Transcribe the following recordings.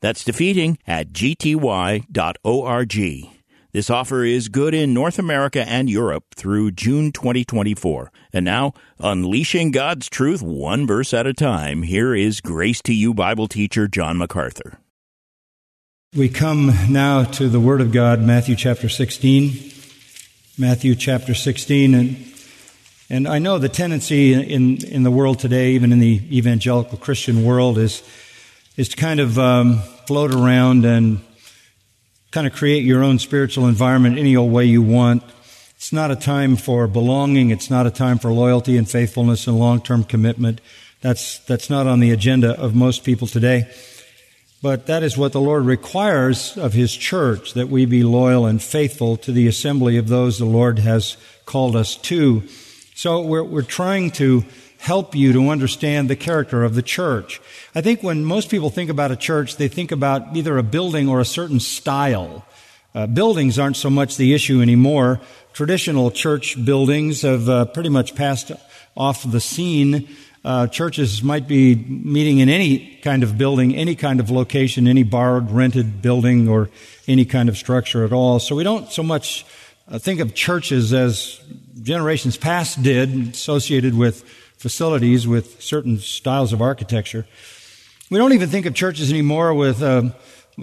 That's defeating at gty.org. This offer is good in North America and Europe through June 2024. And now, unleashing God's truth one verse at a time, here is Grace to You Bible teacher John MacArthur. We come now to the Word of God, Matthew chapter 16. Matthew chapter 16. And, and I know the tendency in, in the world today, even in the evangelical Christian world, is is to kind of um, float around and kind of create your own spiritual environment any old way you want. It's not a time for belonging. It's not a time for loyalty and faithfulness and long-term commitment. That's, that's not on the agenda of most people today. But that is what the Lord requires of His church, that we be loyal and faithful to the assembly of those the Lord has called us to. So we're, we're trying to help you to understand the character of the church. I think when most people think about a church, they think about either a building or a certain style. Uh, buildings aren't so much the issue anymore. Traditional church buildings have uh, pretty much passed off the scene. Uh, churches might be meeting in any kind of building, any kind of location, any borrowed, rented building, or any kind of structure at all. So we don't so much uh, think of churches as generations past did, associated with facilities with certain styles of architecture. We don't even think of churches anymore with, uh,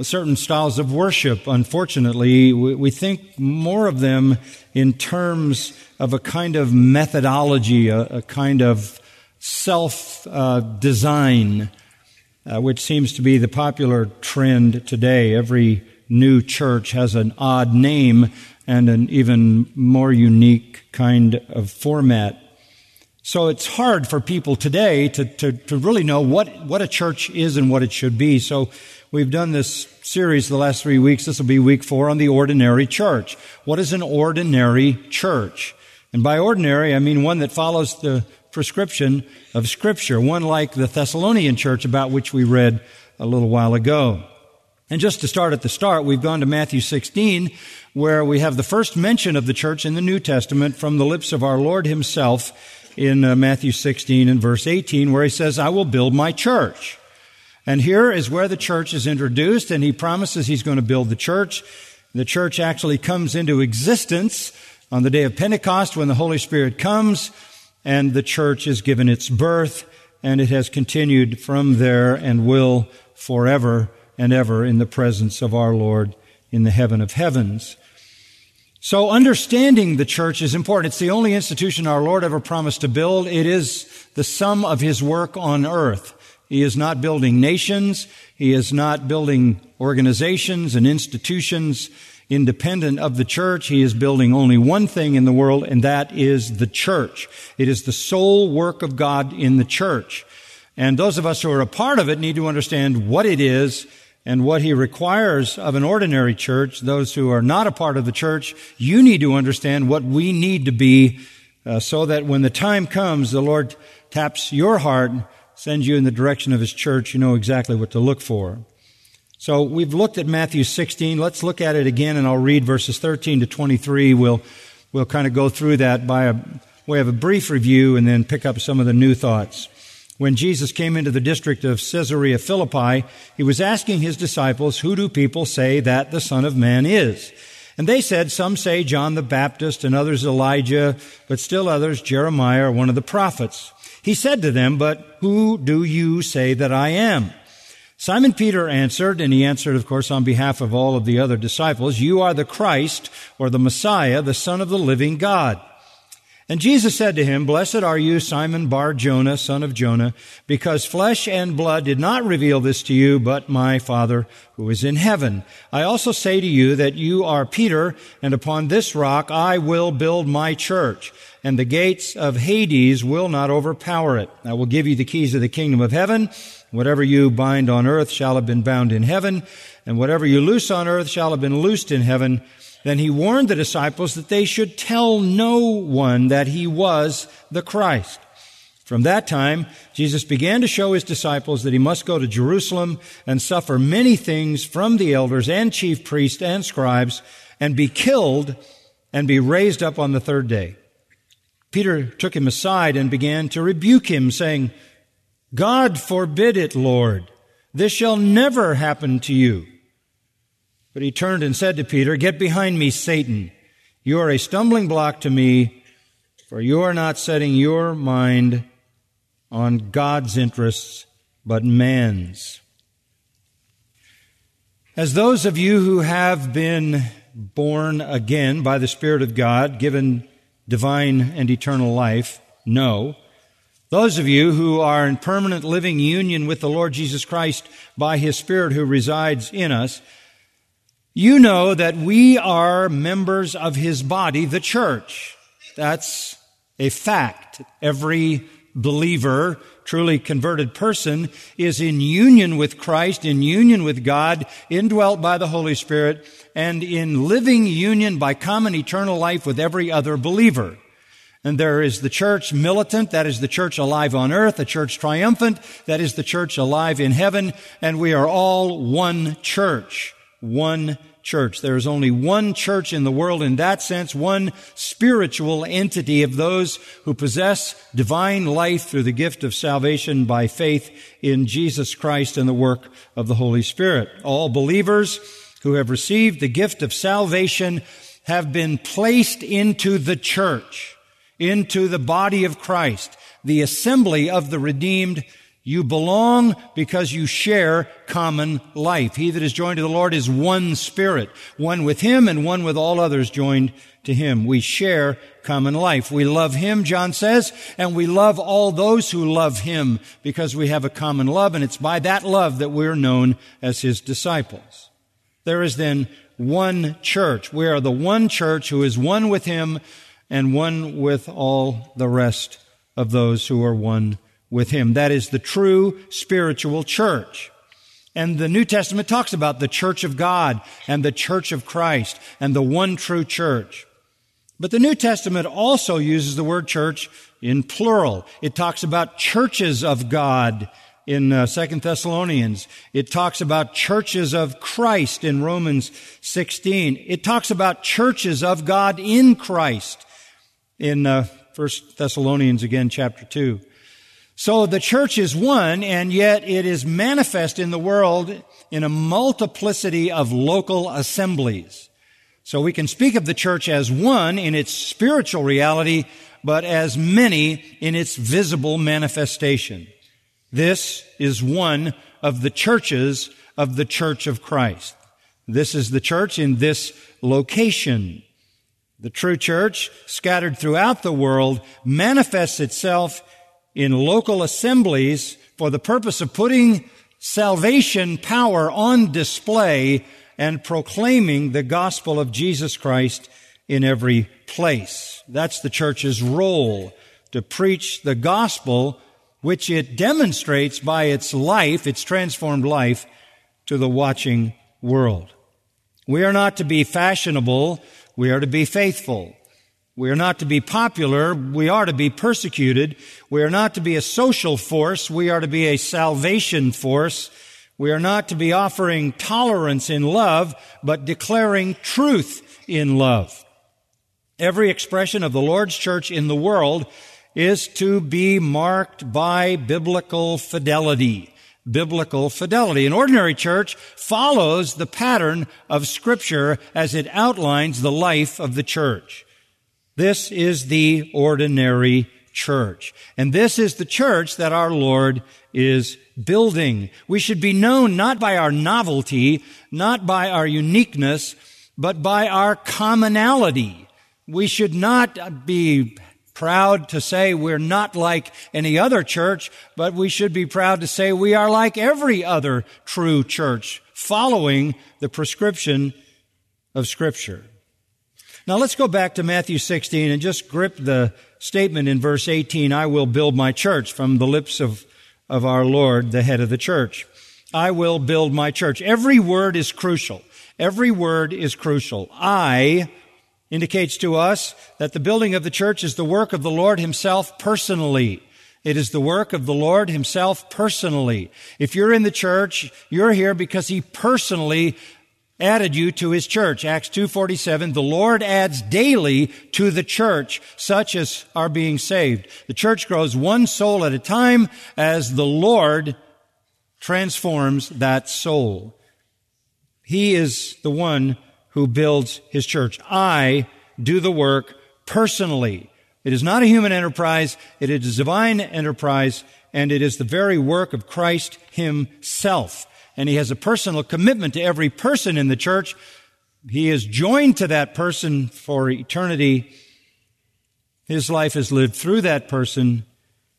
certain styles of worship. Unfortunately, we, we, think more of them in terms of a kind of methodology, a, a kind of self uh, design, uh, which seems to be the popular trend today. Every new church has an odd name and an even more unique kind of format. So it's hard for people today to, to, to, really know what, what a church is and what it should be. So we've done this series the last three weeks. This will be week four on the ordinary church. What is an ordinary church? And by ordinary, I mean one that follows the prescription of scripture, one like the Thessalonian church about which we read a little while ago. And just to start at the start, we've gone to Matthew 16, where we have the first mention of the church in the New Testament from the lips of our Lord himself in uh, Matthew 16 and verse 18 where he says, I will build my church. And here is where the church is introduced and he promises he's going to build the church. The church actually comes into existence on the day of Pentecost when the Holy Spirit comes and the church is given its birth and it has continued from there and will forever and ever in the presence of our Lord in the heaven of heavens. So understanding the church is important. It's the only institution our Lord ever promised to build. It is the sum of His work on earth. He is not building nations. He is not building organizations and institutions independent of the church. He is building only one thing in the world, and that is the church. It is the sole work of God in the church. And those of us who are a part of it need to understand what it is and what he requires of an ordinary church, those who are not a part of the church, you need to understand what we need to be uh, so that when the time comes, the Lord taps your heart, sends you in the direction of his church, you know exactly what to look for. So we've looked at Matthew 16. Let's look at it again and I'll read verses 13 to 23. We'll, we'll kind of go through that by a way of a brief review and then pick up some of the new thoughts. When Jesus came into the district of Caesarea Philippi, he was asking his disciples, Who do people say that the Son of Man is? And they said, Some say John the Baptist, and others Elijah, but still others Jeremiah or one of the prophets. He said to them, But who do you say that I am? Simon Peter answered, and he answered, of course, on behalf of all of the other disciples, You are the Christ, or the Messiah, the Son of the living God. And Jesus said to him, Blessed are you, Simon Bar Jonah, son of Jonah, because flesh and blood did not reveal this to you, but my Father who is in heaven. I also say to you that you are Peter, and upon this rock I will build my church, and the gates of Hades will not overpower it. I will give you the keys of the kingdom of heaven. Whatever you bind on earth shall have been bound in heaven, and whatever you loose on earth shall have been loosed in heaven. Then he warned the disciples that they should tell no one that he was the Christ. From that time, Jesus began to show his disciples that he must go to Jerusalem and suffer many things from the elders and chief priests and scribes and be killed and be raised up on the third day. Peter took him aside and began to rebuke him, saying, God forbid it, Lord. This shall never happen to you. But he turned and said to Peter, Get behind me, Satan. You are a stumbling block to me, for you are not setting your mind on God's interests, but man's. As those of you who have been born again by the Spirit of God, given divine and eternal life, know, those of you who are in permanent living union with the Lord Jesus Christ by His Spirit who resides in us, you know that we are members of His body, the church. That's a fact. Every believer, truly converted person, is in union with Christ, in union with God, indwelt by the Holy Spirit, and in living union by common eternal life with every other believer. And there is the church militant, that is the church alive on earth, the church triumphant, that is the church alive in heaven, and we are all one church, one church. There is only one church in the world in that sense, one spiritual entity of those who possess divine life through the gift of salvation by faith in Jesus Christ and the work of the Holy Spirit. All believers who have received the gift of salvation have been placed into the church, into the body of Christ, the assembly of the redeemed you belong because you share common life. He that is joined to the Lord is one spirit, one with Him and one with all others joined to Him. We share common life. We love Him, John says, and we love all those who love Him because we have a common love, and it's by that love that we're known as His disciples. There is then one church. We are the one church who is one with Him and one with all the rest of those who are one with him. That is the true spiritual church. And the New Testament talks about the church of God and the church of Christ and the one true church. But the New Testament also uses the word church in plural. It talks about churches of God in uh, 2 Thessalonians. It talks about churches of Christ in Romans 16. It talks about churches of God in Christ in uh, 1 Thessalonians again, chapter 2. So the church is one, and yet it is manifest in the world in a multiplicity of local assemblies. So we can speak of the church as one in its spiritual reality, but as many in its visible manifestation. This is one of the churches of the church of Christ. This is the church in this location. The true church, scattered throughout the world, manifests itself in local assemblies for the purpose of putting salvation power on display and proclaiming the gospel of Jesus Christ in every place. That's the church's role to preach the gospel, which it demonstrates by its life, its transformed life, to the watching world. We are not to be fashionable. We are to be faithful. We are not to be popular. We are to be persecuted. We are not to be a social force. We are to be a salvation force. We are not to be offering tolerance in love, but declaring truth in love. Every expression of the Lord's church in the world is to be marked by biblical fidelity. Biblical fidelity. An ordinary church follows the pattern of scripture as it outlines the life of the church. This is the ordinary church. And this is the church that our Lord is building. We should be known not by our novelty, not by our uniqueness, but by our commonality. We should not be proud to say we're not like any other church, but we should be proud to say we are like every other true church, following the prescription of Scripture. Now let's go back to Matthew 16 and just grip the statement in verse 18, I will build my church from the lips of, of our Lord, the head of the church. I will build my church. Every word is crucial. Every word is crucial. I indicates to us that the building of the church is the work of the Lord himself personally. It is the work of the Lord himself personally. If you're in the church, you're here because he personally added you to his church. Acts 2:47, the Lord adds daily to the church such as are being saved. The church grows one soul at a time as the Lord transforms that soul. He is the one who builds his church. I do the work personally. It is not a human enterprise. It is a divine enterprise and it is the very work of Christ himself and he has a personal commitment to every person in the church. He is joined to that person for eternity. His life is lived through that person.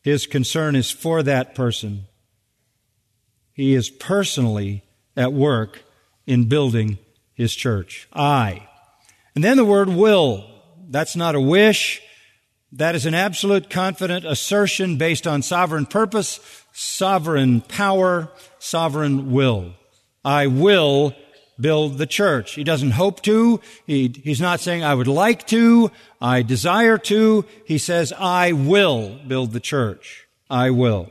His concern is for that person. He is personally at work in building his church. I. And then the word will. That's not a wish. That is an absolute confident assertion based on sovereign purpose, sovereign power, sovereign will. I will build the church. He doesn't hope to. He, he's not saying, I would like to. I desire to. He says, I will build the church. I will.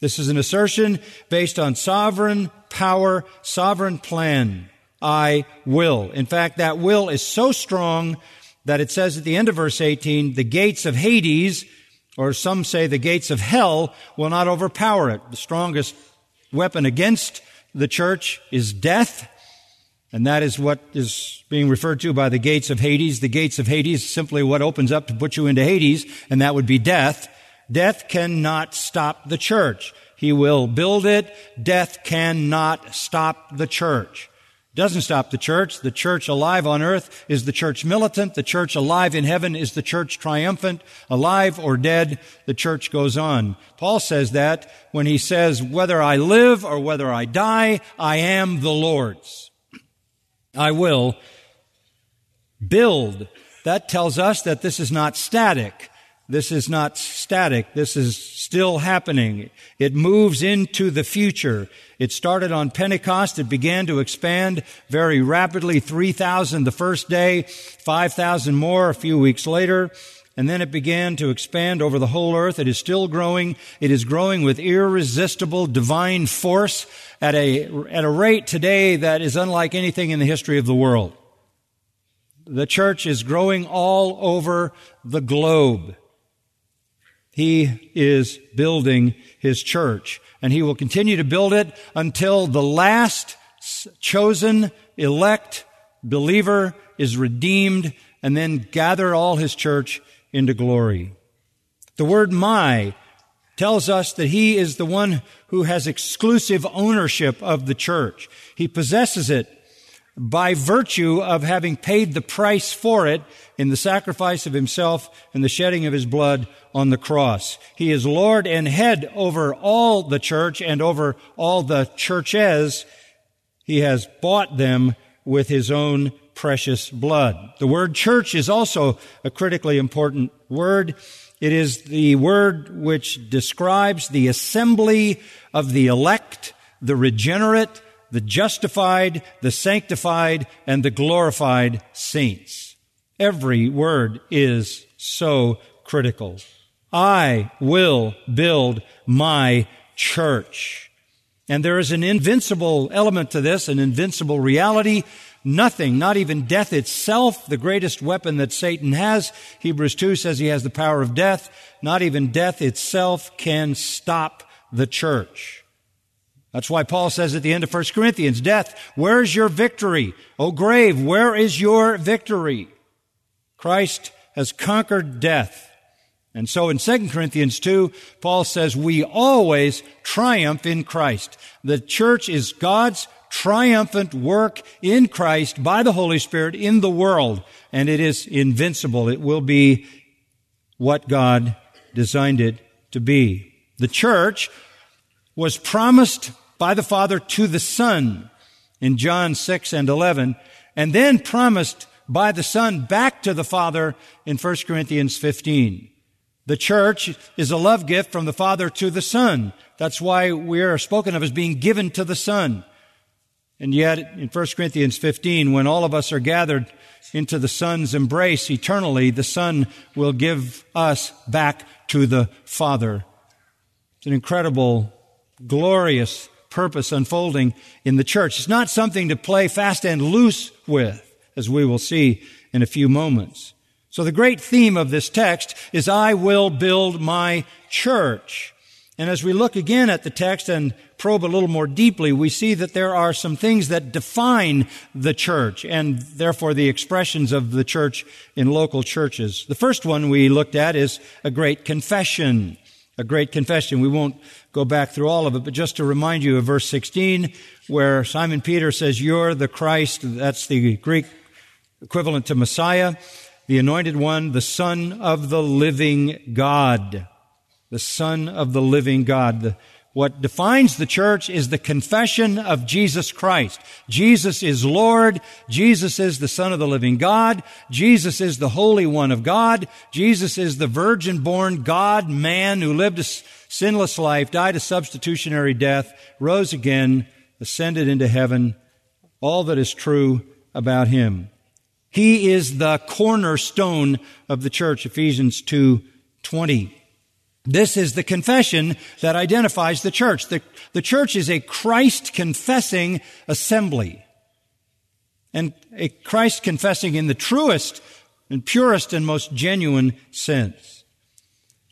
This is an assertion based on sovereign power, sovereign plan. I will. In fact, that will is so strong that it says at the end of verse 18, the gates of Hades, or some say the gates of hell, will not overpower it. The strongest weapon against the church is death. And that is what is being referred to by the gates of Hades. The gates of Hades is simply what opens up to put you into Hades, and that would be death. Death cannot stop the church. He will build it. Death cannot stop the church doesn't stop the church. The church alive on earth is the church militant. The church alive in heaven is the church triumphant. Alive or dead, the church goes on. Paul says that when he says, whether I live or whether I die, I am the Lord's. I will build. That tells us that this is not static. This is not static. This is still happening. It moves into the future. It started on Pentecost. It began to expand very rapidly. 3,000 the first day, 5,000 more a few weeks later. And then it began to expand over the whole earth. It is still growing. It is growing with irresistible divine force at a, at a rate today that is unlike anything in the history of the world. The church is growing all over the globe. He is building his church and he will continue to build it until the last chosen, elect believer is redeemed and then gather all his church into glory. The word my tells us that he is the one who has exclusive ownership of the church. He possesses it by virtue of having paid the price for it in the sacrifice of himself and the shedding of his blood on the cross. He is Lord and head over all the church and over all the churches. He has bought them with his own precious blood. The word church is also a critically important word. It is the word which describes the assembly of the elect, the regenerate, the justified, the sanctified, and the glorified saints. Every word is so critical. I will build my church. And there is an invincible element to this, an invincible reality. Nothing, not even death itself, the greatest weapon that Satan has. Hebrews 2 says he has the power of death. Not even death itself can stop the church. That's why Paul says at the end of 1 Corinthians, death, where's your victory? O grave, where is your victory? Christ has conquered death. And so in 2 Corinthians 2, Paul says we always triumph in Christ. The church is God's triumphant work in Christ by the Holy Spirit in the world, and it is invincible. It will be what God designed it to be. The church was promised by the Father to the Son in John 6 and 11, and then promised by the Son back to the Father in 1 Corinthians 15. The church is a love gift from the Father to the Son. That's why we are spoken of as being given to the Son. And yet, in 1 Corinthians 15, when all of us are gathered into the Son's embrace eternally, the Son will give us back to the Father. It's an incredible, glorious purpose unfolding in the church. It's not something to play fast and loose with, as we will see in a few moments. So the great theme of this text is I will build my church. And as we look again at the text and probe a little more deeply, we see that there are some things that define the church and therefore the expressions of the church in local churches. The first one we looked at is a great confession. A great confession. We won't go back through all of it, but just to remind you of verse 16, where Simon Peter says, You're the Christ. That's the Greek equivalent to Messiah, the anointed one, the Son of the living God. The Son of the living God. The what defines the church is the confession of Jesus Christ. Jesus is Lord. Jesus is the Son of the living God. Jesus is the Holy One of God. Jesus is the virgin born God man who lived a sinless life, died a substitutionary death, rose again, ascended into heaven. All that is true about him. He is the cornerstone of the church, Ephesians 2 20. This is the confession that identifies the church. The, the church is a Christ confessing assembly. And a Christ confessing in the truest and purest and most genuine sense.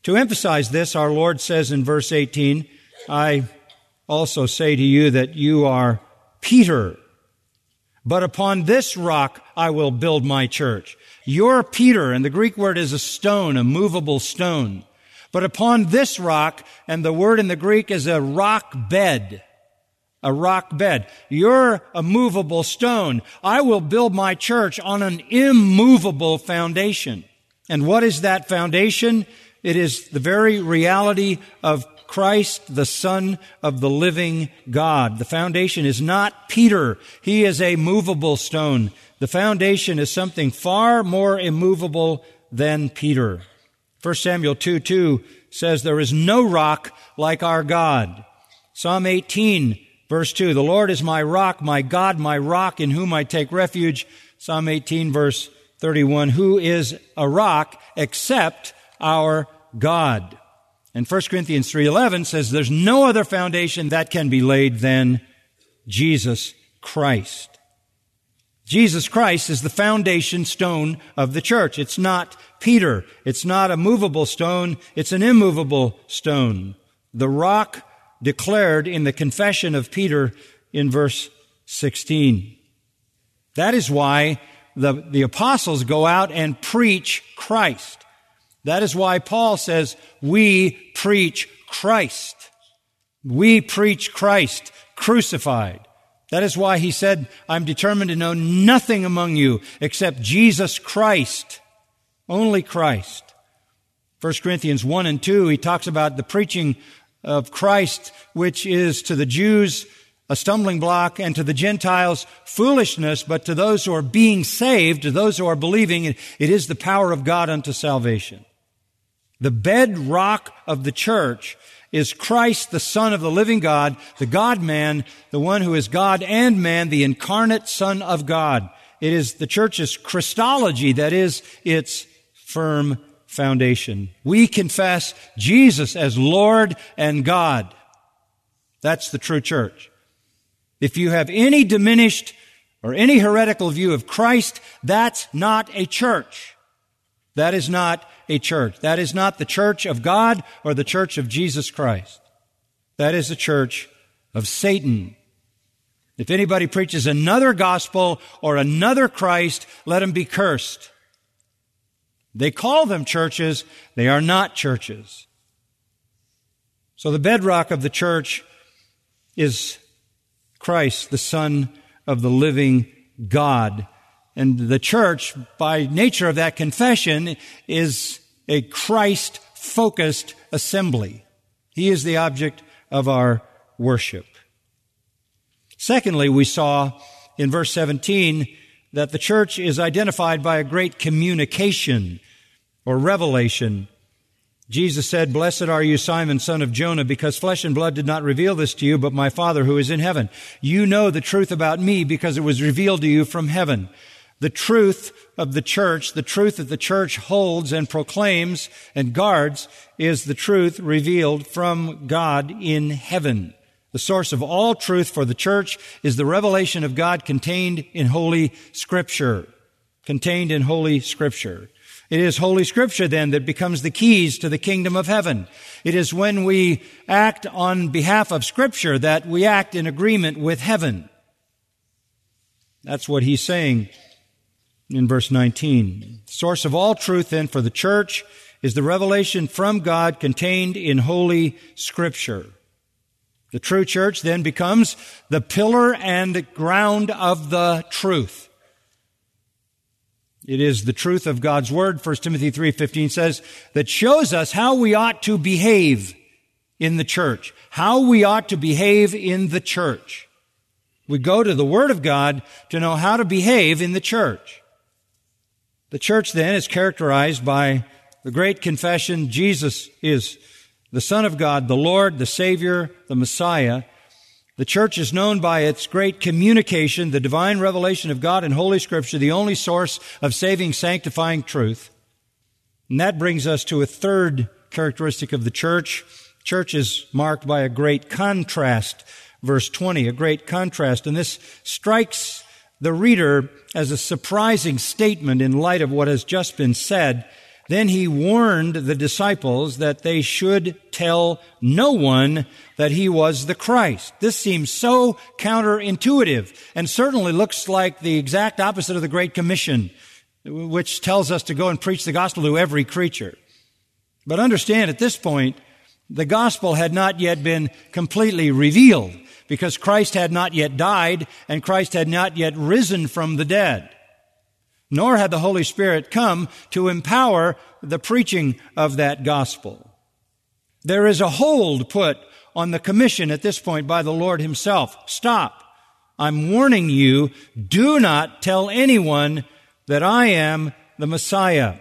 To emphasize this, our Lord says in verse 18, I also say to you that you are Peter, but upon this rock I will build my church. You're Peter, and the Greek word is a stone, a movable stone. But upon this rock, and the word in the Greek is a rock bed, a rock bed. You're a movable stone. I will build my church on an immovable foundation. And what is that foundation? It is the very reality of Christ, the Son of the living God. The foundation is not Peter. He is a movable stone. The foundation is something far more immovable than Peter. 1 Samuel 2 2 says, There is no rock like our God. Psalm 18, verse 2, The Lord is my rock, my God, my rock, in whom I take refuge. Psalm 18, verse 31, Who is a rock except our God? And 1 Corinthians 3.11 says, There's no other foundation that can be laid than Jesus Christ. Jesus Christ is the foundation stone of the church. It's not Peter. It's not a movable stone. It's an immovable stone. The rock declared in the confession of Peter in verse 16. That is why the, the apostles go out and preach Christ. That is why Paul says, we preach Christ. We preach Christ crucified. That is why he said, I'm determined to know nothing among you except Jesus Christ. Only Christ. 1 Corinthians 1 and 2, he talks about the preaching of Christ, which is to the Jews a stumbling block and to the Gentiles foolishness, but to those who are being saved, to those who are believing, it is the power of God unto salvation. The bedrock of the church is Christ, the Son of the living God, the God man, the one who is God and man, the incarnate Son of God. It is the church's Christology that is its firm foundation. We confess Jesus as Lord and God. That's the true church. If you have any diminished or any heretical view of Christ, that's not a church. That is not a church. That is not the church of God or the church of Jesus Christ. That is the church of Satan. If anybody preaches another gospel or another Christ, let him be cursed. They call them churches. They are not churches. So the bedrock of the church is Christ, the Son of the living God. And the church, by nature of that confession, is a Christ focused assembly. He is the object of our worship. Secondly, we saw in verse 17 that the church is identified by a great communication or revelation. Jesus said, Blessed are you, Simon, son of Jonah, because flesh and blood did not reveal this to you, but my Father who is in heaven. You know the truth about me because it was revealed to you from heaven. The truth of the church, the truth that the church holds and proclaims and guards is the truth revealed from God in heaven. The source of all truth for the church is the revelation of God contained in Holy Scripture. Contained in Holy Scripture. It is Holy Scripture then that becomes the keys to the kingdom of heaven. It is when we act on behalf of Scripture that we act in agreement with heaven. That's what he's saying in verse 19. Source of all truth then for the church is the revelation from God contained in Holy Scripture. The true church then becomes the pillar and ground of the truth. It is the truth of God's word, 1 Timothy 3:15 says, that shows us how we ought to behave in the church. How we ought to behave in the church. We go to the word of God to know how to behave in the church. The church then is characterized by the great confession Jesus is the Son of God, the Lord, the Savior, the Messiah, the church is known by its great communication, the divine revelation of God in Holy Scripture, the only source of saving, sanctifying truth. And that brings us to a third characteristic of the church. Church is marked by a great contrast. Verse 20, a great contrast. And this strikes the reader as a surprising statement in light of what has just been said then he warned the disciples that they should tell no one that he was the Christ. This seems so counterintuitive and certainly looks like the exact opposite of the Great Commission, which tells us to go and preach the gospel to every creature. But understand at this point, the gospel had not yet been completely revealed because Christ had not yet died and Christ had not yet risen from the dead nor had the Holy Spirit come to empower the preaching of that gospel. There is a hold put on the commission at this point by the Lord himself. Stop. I'm warning you, do not tell anyone that I am the Messiah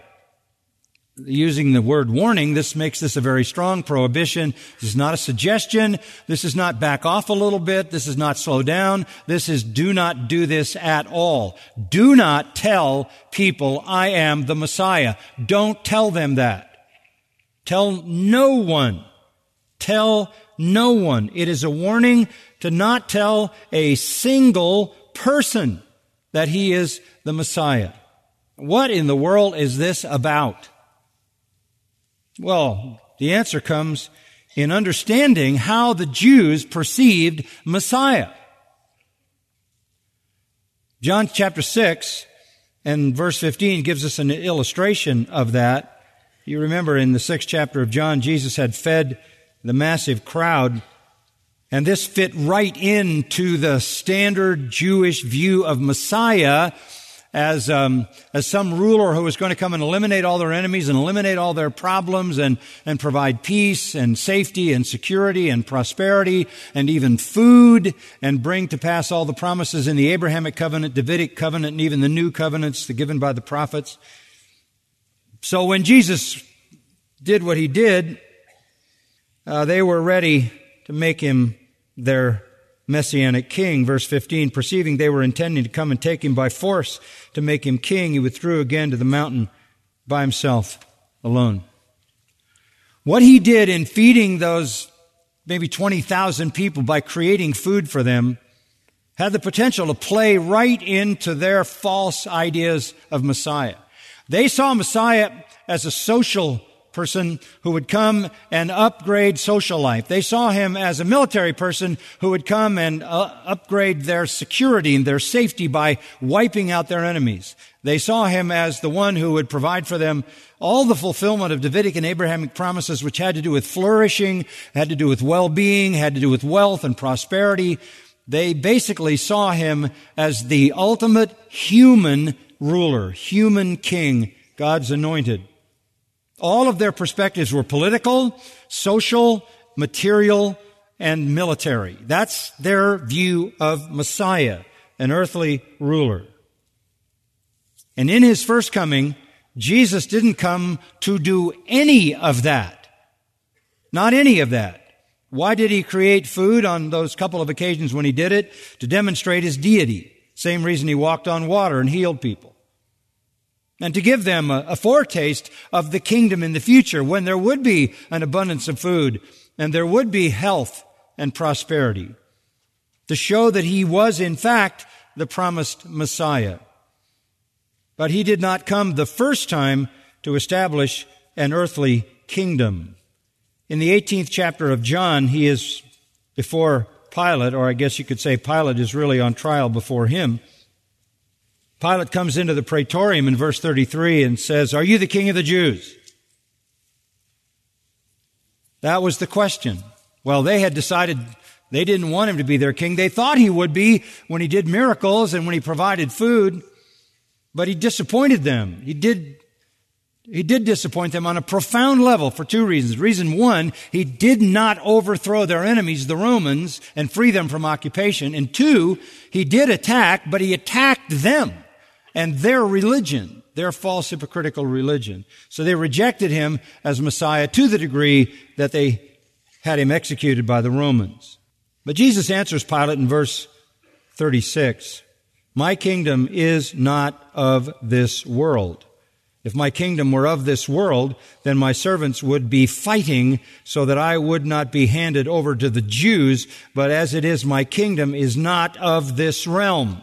using the word warning, this makes this a very strong prohibition. This is not a suggestion. This is not back off a little bit. This is not slow down. This is do not do this at all. Do not tell people I am the Messiah. Don't tell them that. Tell no one. Tell no one. It is a warning to not tell a single person that he is the Messiah. What in the world is this about? Well, the answer comes in understanding how the Jews perceived Messiah. John chapter 6 and verse 15 gives us an illustration of that. You remember in the sixth chapter of John, Jesus had fed the massive crowd, and this fit right into the standard Jewish view of Messiah as um, as some ruler who was going to come and eliminate all their enemies and eliminate all their problems and and provide peace and safety and security and prosperity and even food and bring to pass all the promises in the Abrahamic covenant, Davidic covenant, and even the new covenants given by the prophets. So when Jesus did what he did, uh, they were ready to make him their messianic king. Verse 15, perceiving they were intending to come and take him by force to make him king, he withdrew again to the mountain by himself alone. What he did in feeding those maybe 20,000 people by creating food for them had the potential to play right into their false ideas of Messiah. They saw Messiah as a social person who would come and upgrade social life. They saw him as a military person who would come and uh, upgrade their security and their safety by wiping out their enemies. They saw him as the one who would provide for them all the fulfillment of Davidic and Abrahamic promises, which had to do with flourishing, had to do with well-being, had to do with wealth and prosperity. They basically saw him as the ultimate human ruler, human king, God's anointed. All of their perspectives were political, social, material, and military. That's their view of Messiah, an earthly ruler. And in his first coming, Jesus didn't come to do any of that. Not any of that. Why did he create food on those couple of occasions when he did it? To demonstrate his deity. Same reason he walked on water and healed people. And to give them a, a, foretaste of the kingdom in the future when there would be an abundance of food and there would be health and prosperity. To show that he was in fact the promised Messiah. But he did not come the first time to establish an earthly kingdom. In the 18th chapter of John, he is before Pilate, or I guess you could say Pilate is really on trial before him. Pilate comes into the praetorium in verse 33 and says, Are you the king of the Jews? That was the question. Well, they had decided they didn't want him to be their king. They thought he would be when he did miracles and when he provided food, but he disappointed them. He did he did disappoint them on a profound level for two reasons. Reason one, he did not overthrow their enemies, the Romans, and free them from occupation. And two, he did attack, but he attacked them and their religion, their false hypocritical religion. So they rejected him as Messiah to the degree that they had him executed by the Romans. But Jesus answers Pilate in verse 36, My kingdom is not of this world. If my kingdom were of this world, then my servants would be fighting so that I would not be handed over to the Jews, but as it is, my kingdom is not of this realm.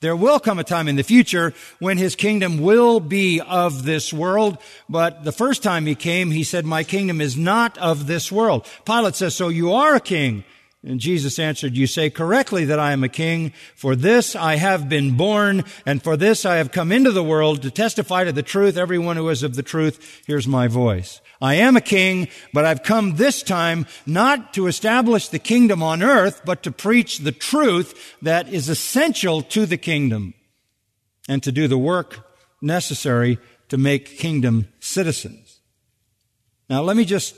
There will come a time in the future when his kingdom will be of this world, but the first time he came, he said, my kingdom is not of this world. Pilate says, so you are a king. And Jesus answered, You say correctly that I am a king. For this I have been born, and for this I have come into the world to testify to the truth. Everyone who is of the truth hears my voice. I am a king, but I've come this time not to establish the kingdom on earth, but to preach the truth that is essential to the kingdom and to do the work necessary to make kingdom citizens. Now let me just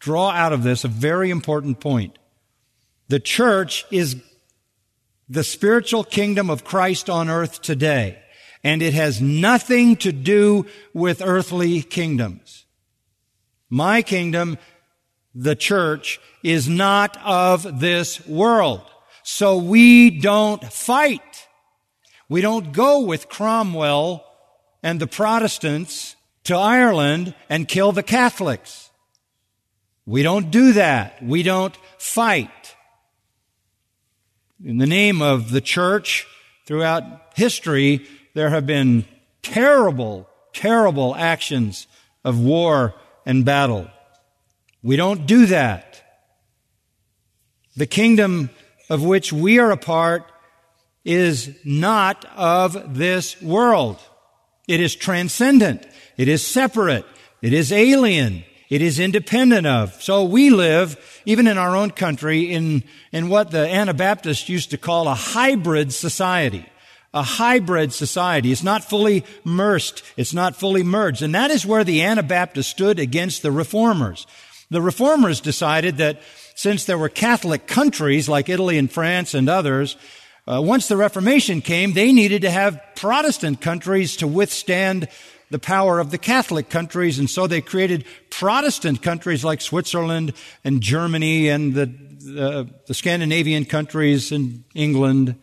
draw out of this a very important point. The church is the spiritual kingdom of Christ on earth today, and it has nothing to do with earthly kingdoms. My kingdom, the church, is not of this world. So we don't fight. We don't go with Cromwell and the Protestants to Ireland and kill the Catholics. We don't do that. We don't fight in the name of the church throughout history, there have been terrible, terrible actions of war and battle. We don't do that. The kingdom of which we are a part is not of this world. It is transcendent. It is separate. It is alien. It is independent of. So we live, even in our own country, in, in what the Anabaptists used to call a hybrid society. A hybrid society. It's not fully immersed. It's not fully merged. And that is where the Anabaptists stood against the reformers. The reformers decided that since there were Catholic countries like Italy and France and others, uh, once the Reformation came, they needed to have Protestant countries to withstand the power of the Catholic countries, and so they created Protestant countries like Switzerland and Germany and the, the, the Scandinavian countries and England.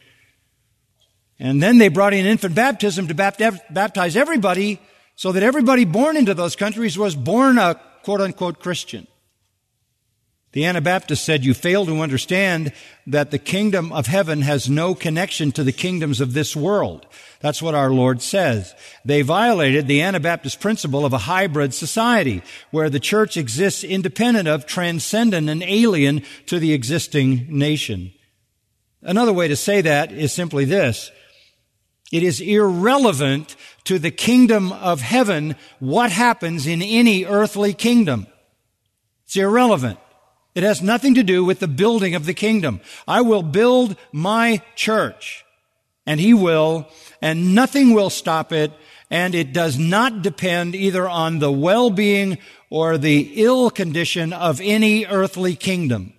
And then they brought in infant baptism to baptize everybody so that everybody born into those countries was born a quote unquote Christian. The Anabaptist said, You fail to understand that the kingdom of heaven has no connection to the kingdoms of this world. That's what our Lord says. They violated the Anabaptist principle of a hybrid society where the church exists independent of, transcendent, and alien to the existing nation. Another way to say that is simply this. It is irrelevant to the kingdom of heaven what happens in any earthly kingdom. It's irrelevant. It has nothing to do with the building of the kingdom. I will build my church and he will, and nothing will stop it. And it does not depend either on the well-being or the ill condition of any earthly kingdom.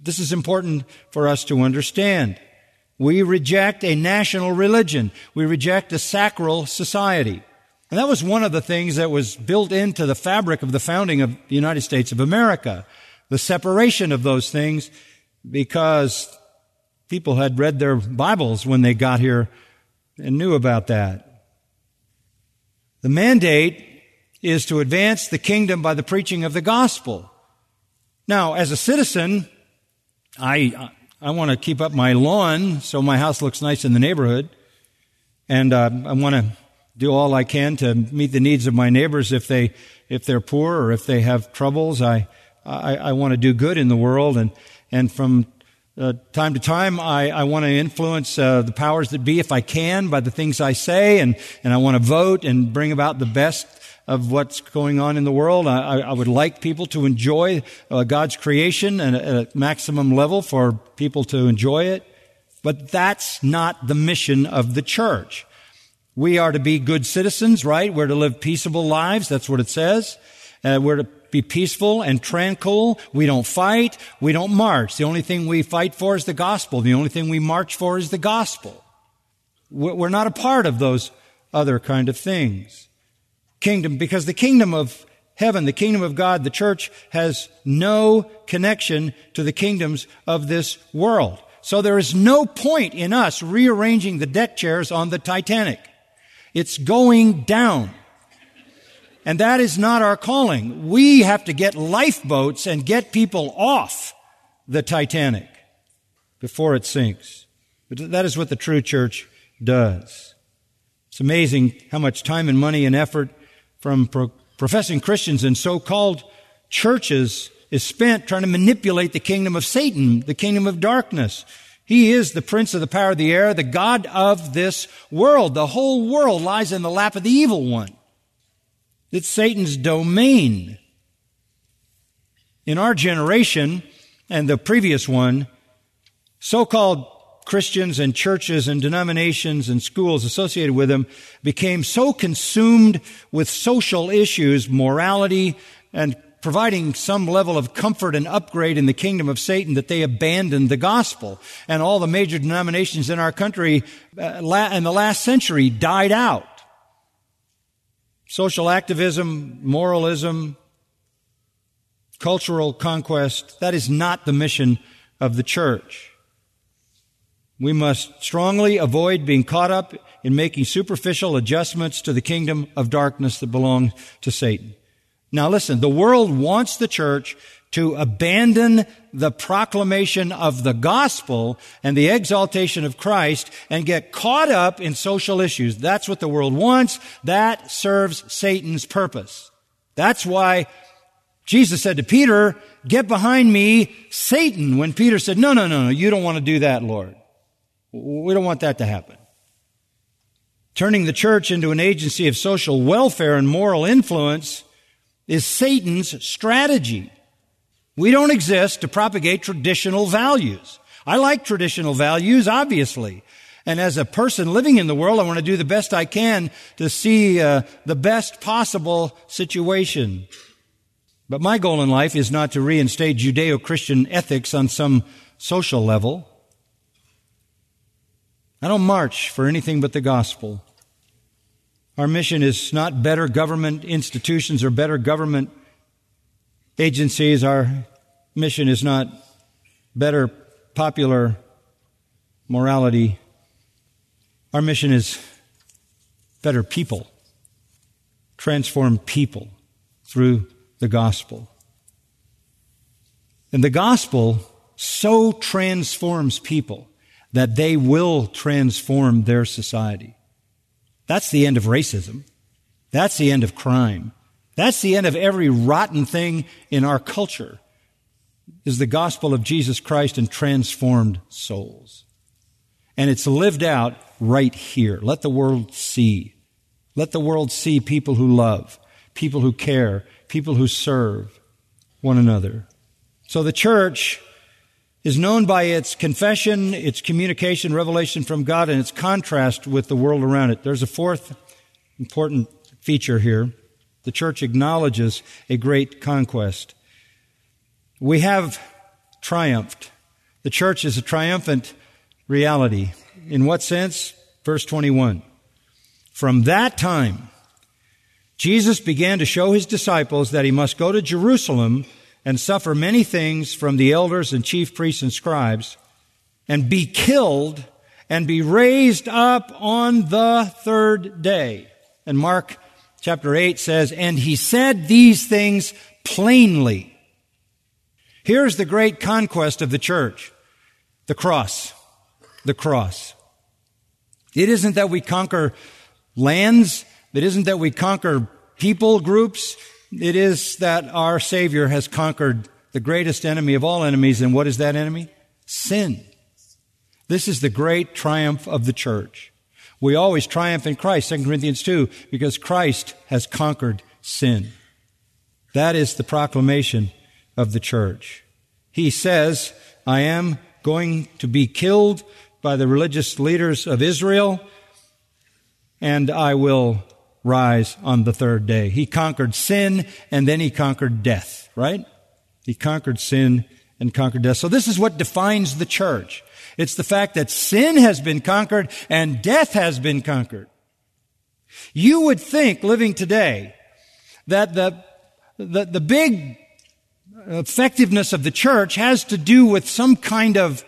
This is important for us to understand. We reject a national religion. We reject a sacral society. And that was one of the things that was built into the fabric of the founding of the United States of America. The separation of those things because people had read their Bibles when they got here and knew about that. The mandate is to advance the kingdom by the preaching of the gospel. Now, as a citizen, I, I want to keep up my lawn so my house looks nice in the neighborhood. And uh, I want to do all I can to meet the needs of my neighbors if they, if they're poor or if they have troubles. I, I, I want to do good in the world. And, and from uh, time to time, I, I want to influence uh, the powers that be if I can by the things I say, and, and I want to vote and bring about the best of what's going on in the world. I, I would like people to enjoy uh, God's creation at a maximum level for people to enjoy it. But that's not the mission of the church. We are to be good citizens, right? We're to live peaceable lives. That's what it says. Uh, we're to be peaceful and tranquil. We don't fight. We don't march. The only thing we fight for is the gospel. The only thing we march for is the gospel. We're not a part of those other kind of things kingdom because the kingdom of heaven, the kingdom of God, the church has no connection to the kingdoms of this world. So there is no point in us rearranging the deck chairs on the Titanic. It's going down. And that is not our calling. We have to get lifeboats and get people off the Titanic before it sinks. But that is what the true church does. It's amazing how much time and money and effort from pro- professing Christians in so-called churches is spent trying to manipulate the kingdom of Satan, the kingdom of darkness. He is the prince of the power of the air, the God of this world. The whole world lies in the lap of the evil one. It's Satan's domain. In our generation and the previous one, so-called Christians and churches and denominations and schools associated with them became so consumed with social issues, morality, and providing some level of comfort and upgrade in the kingdom of Satan that they abandoned the gospel. And all the major denominations in our country uh, in the last century died out. Social activism, moralism, cultural conquest, that is not the mission of the church. We must strongly avoid being caught up in making superficial adjustments to the kingdom of darkness that belongs to Satan. Now listen, the world wants the church to abandon the proclamation of the gospel and the exaltation of Christ and get caught up in social issues. That's what the world wants. That serves Satan's purpose. That's why Jesus said to Peter, get behind me, Satan, when Peter said, no, no, no, no, you don't want to do that, Lord. We don't want that to happen. Turning the church into an agency of social welfare and moral influence is Satan's strategy. We don't exist to propagate traditional values. I like traditional values, obviously. And as a person living in the world, I want to do the best I can to see uh, the best possible situation. But my goal in life is not to reinstate Judeo-Christian ethics on some social level. I don't march for anything but the gospel. Our mission is not better government institutions or better government agencies. Our mission is not better popular morality. Our mission is better people, transform people through the gospel. And the gospel so transforms people that they will transform their society. That's the end of racism. That's the end of crime. That's the end of every rotten thing in our culture is the gospel of Jesus Christ and transformed souls. And it's lived out right here. Let the world see. Let the world see people who love, people who care, people who serve one another. So the church is known by its confession, its communication, revelation from God, and its contrast with the world around it. There's a fourth important feature here. The church acknowledges a great conquest. We have triumphed. The church is a triumphant reality. In what sense? Verse 21. From that time, Jesus began to show his disciples that he must go to Jerusalem and suffer many things from the elders and chief priests and scribes and be killed and be raised up on the third day. And Mark chapter 8 says, and he said these things plainly. Here's the great conquest of the church. The cross. The cross. It isn't that we conquer lands. It isn't that we conquer people groups. It is that our Savior has conquered the greatest enemy of all enemies. And what is that enemy? Sin. This is the great triumph of the church. We always triumph in Christ, 2 Corinthians 2, because Christ has conquered sin. That is the proclamation of the church. He says, I am going to be killed by the religious leaders of Israel, and I will rise on the third day. He conquered sin and then he conquered death, right? He conquered sin and conquered death. So this is what defines the church. It's the fact that sin has been conquered and death has been conquered. You would think living today that the, the, the big effectiveness of the church has to do with some kind of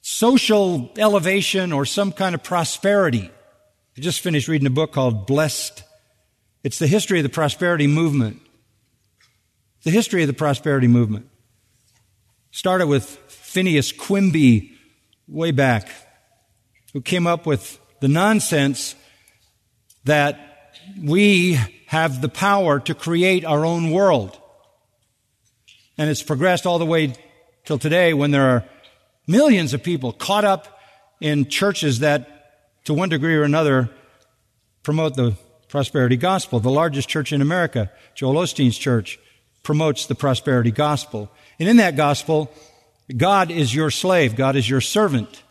social elevation or some kind of prosperity. I just finished reading a book called Blessed. It's the history of the prosperity movement. The history of the prosperity movement. Started with Phineas Quimby way back, who came up with the nonsense that we have the power to create our own world. And it's progressed all the way till today when there are millions of people caught up in churches that, to one degree or another, promote the prosperity gospel. The largest church in America, Joel Osteen's church, promotes the prosperity gospel. And in that gospel, God is your slave. God is your servant.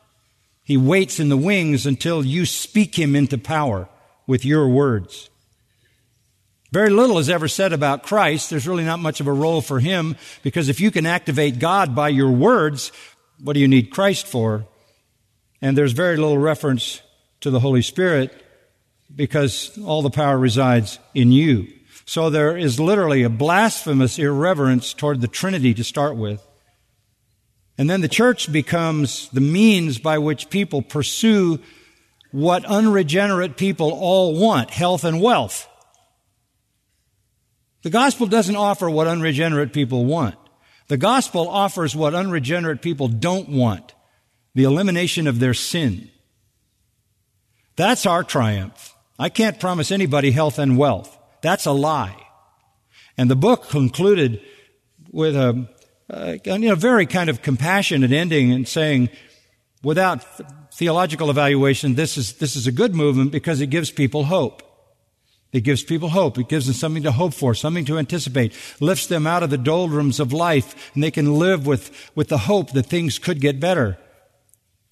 He waits in the wings until you speak him into power with your words. Very little is ever said about Christ. There's really not much of a role for him because if you can activate God by your words, what do you need Christ for? And there's very little reference to the Holy Spirit because all the power resides in you. So there is literally a blasphemous irreverence toward the Trinity to start with. And then the church becomes the means by which people pursue what unregenerate people all want health and wealth. The gospel doesn't offer what unregenerate people want. The gospel offers what unregenerate people don't want the elimination of their sin. That's our triumph. I can't promise anybody health and wealth. That's a lie. And the book concluded with a uh, you know, very kind of compassionate ending and saying, without th- theological evaluation, this is, this is a good movement because it gives people hope. It gives people hope. It gives them something to hope for, something to anticipate, lifts them out of the doldrums of life, and they can live with, with the hope that things could get better.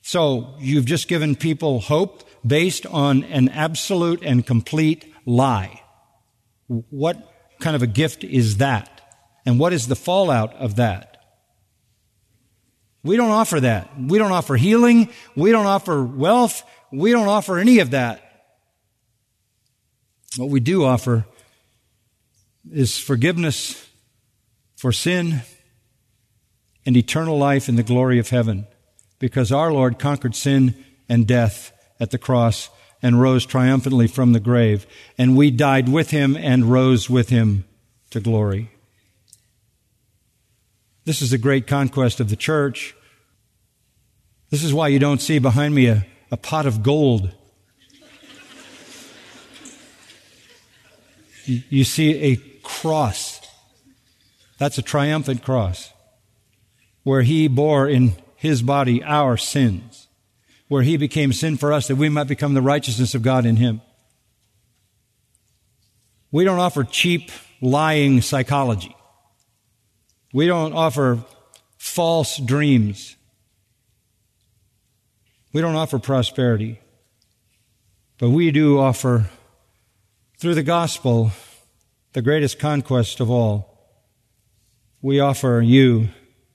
So you've just given people hope based on an absolute and complete lie. What kind of a gift is that? And what is the fallout of that? We don't offer that. We don't offer healing. We don't offer wealth. We don't offer any of that. What we do offer is forgiveness for sin and eternal life in the glory of heaven because our Lord conquered sin and death at the cross and rose triumphantly from the grave. And we died with him and rose with him to glory. This is the great conquest of the church. This is why you don't see behind me a, a pot of gold. You, you see a cross. That's a triumphant cross where he bore in his body our sins, where he became sin for us that we might become the righteousness of God in him. We don't offer cheap, lying psychology. We don't offer false dreams. We don't offer prosperity. But we do offer, through the gospel, the greatest conquest of all. We offer you,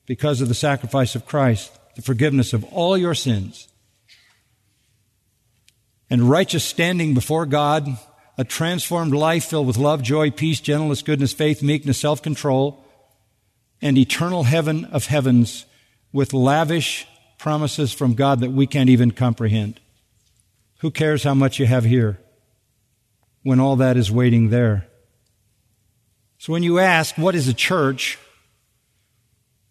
because of the sacrifice of Christ, the forgiveness of all your sins, and righteous standing before God, a transformed life filled with love, joy, peace, gentleness, goodness, faith, meekness, self control, and eternal heaven of heavens with lavish promises from God that we can't even comprehend. Who cares how much you have here when all that is waiting there? So when you ask, what is a church?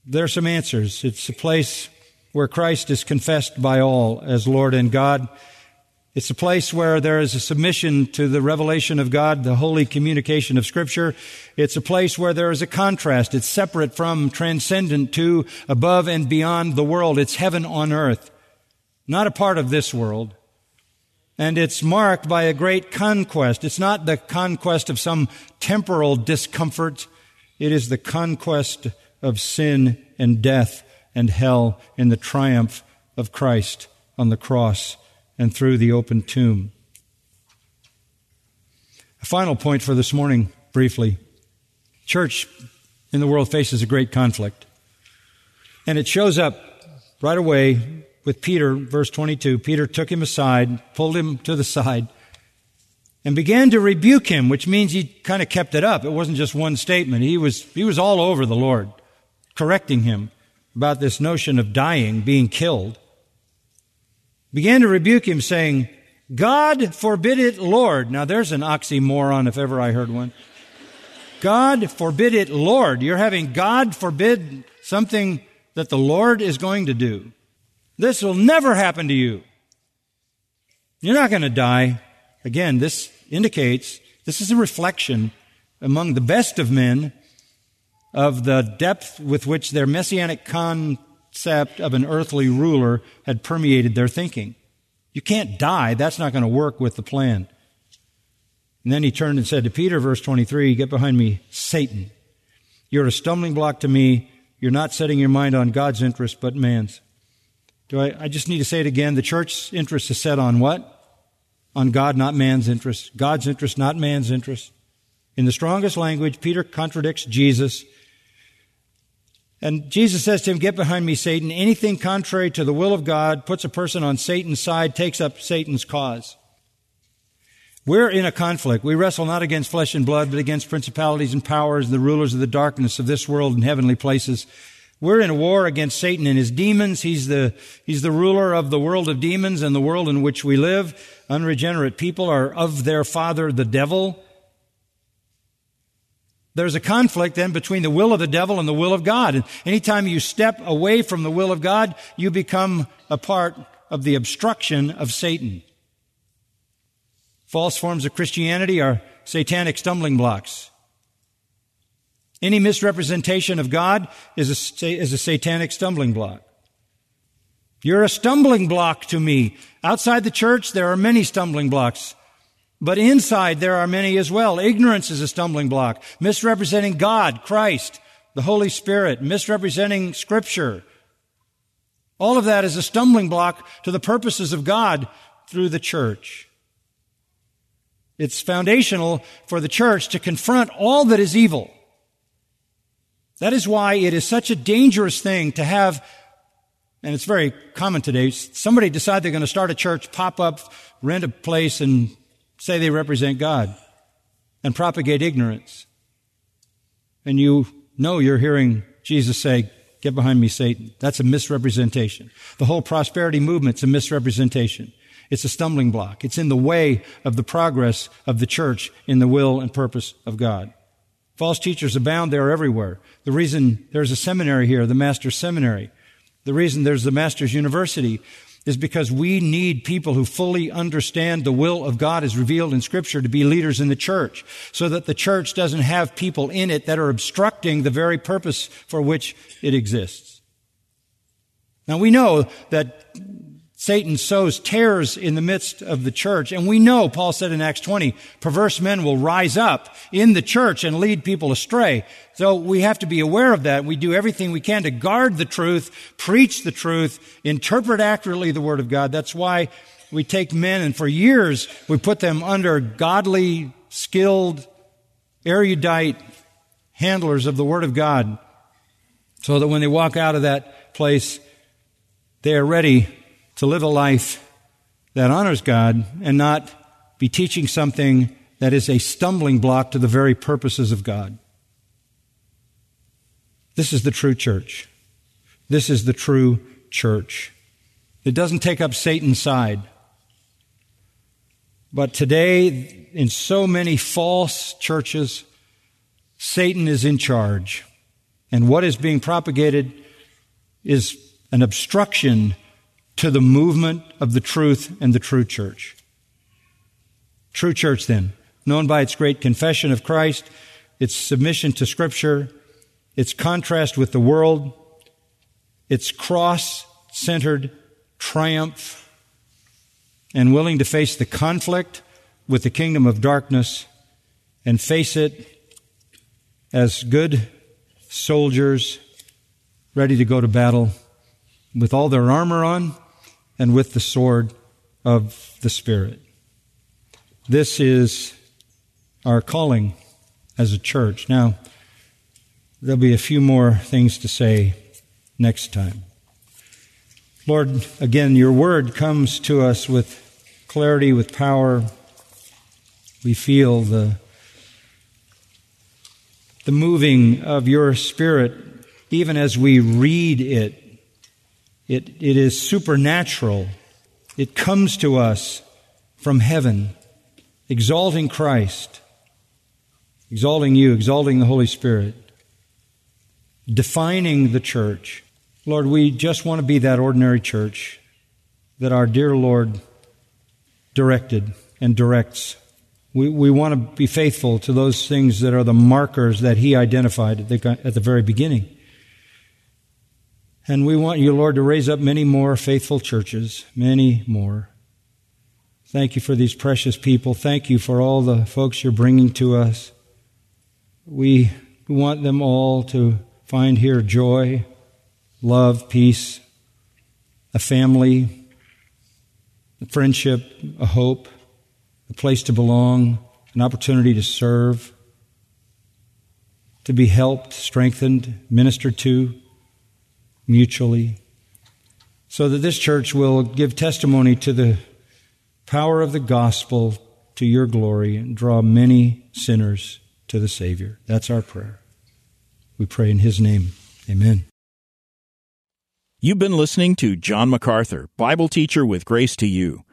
There are some answers. It's a place where Christ is confessed by all as Lord and God. It's a place where there is a submission to the revelation of God, the holy communication of Scripture. It's a place where there is a contrast. It's separate from, transcendent to, above and beyond the world. It's heaven on earth. Not a part of this world. And it's marked by a great conquest. It's not the conquest of some temporal discomfort. It is the conquest of sin and death and hell in the triumph of Christ on the cross and through the open tomb. A final point for this morning, briefly. Church in the world faces a great conflict. And it shows up right away with Peter, verse 22. Peter took him aside, pulled him to the side, and began to rebuke him, which means he kind of kept it up. It wasn't just one statement. He was, he was all over the Lord, correcting him about this notion of dying, being killed began to rebuke him, saying, God forbid it, Lord. Now there's an oxymoron if ever I heard one. God forbid it, Lord. You're having God forbid something that the Lord is going to do. This will never happen to you. You're not going to die. Again, this indicates this is a reflection among the best of men of the depth with which their messianic con concept of an earthly ruler had permeated their thinking. You can't die. That's not going to work with the plan. And then he turned and said to Peter, verse 23, Get behind me, Satan. You're a stumbling block to me. You're not setting your mind on God's interest, but man's. Do I, I just need to say it again. The church's interest is set on what? On God, not man's interest. God's interest, not man's interest. In the strongest language, Peter contradicts Jesus and Jesus says to him, Get behind me, Satan. Anything contrary to the will of God puts a person on Satan's side, takes up Satan's cause. We're in a conflict. We wrestle not against flesh and blood, but against principalities and powers, the rulers of the darkness of this world and heavenly places. We're in a war against Satan and his demons. He's the, he's the ruler of the world of demons and the world in which we live. Unregenerate people are of their father, the devil. There's a conflict then between the will of the devil and the will of God. And anytime you step away from the will of God, you become a part of the obstruction of Satan. False forms of Christianity are satanic stumbling blocks. Any misrepresentation of God is a, is a satanic stumbling block. You're a stumbling block to me. Outside the church, there are many stumbling blocks. But inside there are many as well. Ignorance is a stumbling block. Misrepresenting God, Christ, the Holy Spirit, misrepresenting Scripture. All of that is a stumbling block to the purposes of God through the church. It's foundational for the church to confront all that is evil. That is why it is such a dangerous thing to have, and it's very common today, somebody decide they're going to start a church, pop up, rent a place, and say they represent God and propagate ignorance. And you know you're hearing Jesus say, Get behind me, Satan. That's a misrepresentation. The whole prosperity movement's a misrepresentation. It's a stumbling block. It's in the way of the progress of the church in the will and purpose of God. False teachers abound there everywhere. The reason there's a seminary here, the Master's Seminary, the reason there's the Master's University, is because we need people who fully understand the will of God as revealed in scripture to be leaders in the church so that the church doesn't have people in it that are obstructing the very purpose for which it exists. Now we know that Satan sows tares in the midst of the church. And we know, Paul said in Acts 20, perverse men will rise up in the church and lead people astray. So we have to be aware of that. We do everything we can to guard the truth, preach the truth, interpret accurately the Word of God. That's why we take men and for years we put them under godly, skilled, erudite handlers of the Word of God so that when they walk out of that place, They are ready to live a life that honors God and not be teaching something that is a stumbling block to the very purposes of God. This is the true church. This is the true church. It doesn't take up Satan's side. But today, in so many false churches, Satan is in charge. And what is being propagated is an obstruction to the movement of the truth and the true church. True church, then, known by its great confession of Christ, its submission to Scripture, its contrast with the world, its cross centered triumph, and willing to face the conflict with the kingdom of darkness and face it as good soldiers ready to go to battle with all their armor on and with the sword of the Spirit. This is our calling as a church. Now, There'll be a few more things to say next time. Lord, again, your word comes to us with clarity, with power. We feel the, the moving of your spirit even as we read it. It, it is supernatural. It comes to us from heaven, exalting Christ, exalting you, exalting the Holy Spirit defining the church. Lord, we just want to be that ordinary church that our dear Lord directed and directs. We, we want to be faithful to those things that are the markers that He identified at the, at the very beginning. And we want you, Lord, to raise up many more faithful churches, many more. Thank you for these precious people. Thank you for all the folks you're bringing to us. We want them all to find here joy, love, peace, a family, a friendship, a hope, a place to belong, an opportunity to serve, to be helped, strengthened, ministered to mutually, so that this church will give testimony to the power of the gospel to your glory and draw many sinners to the Savior. That's our prayer. We pray in His name. Amen. You've been listening to John MacArthur, Bible teacher with Grace to You.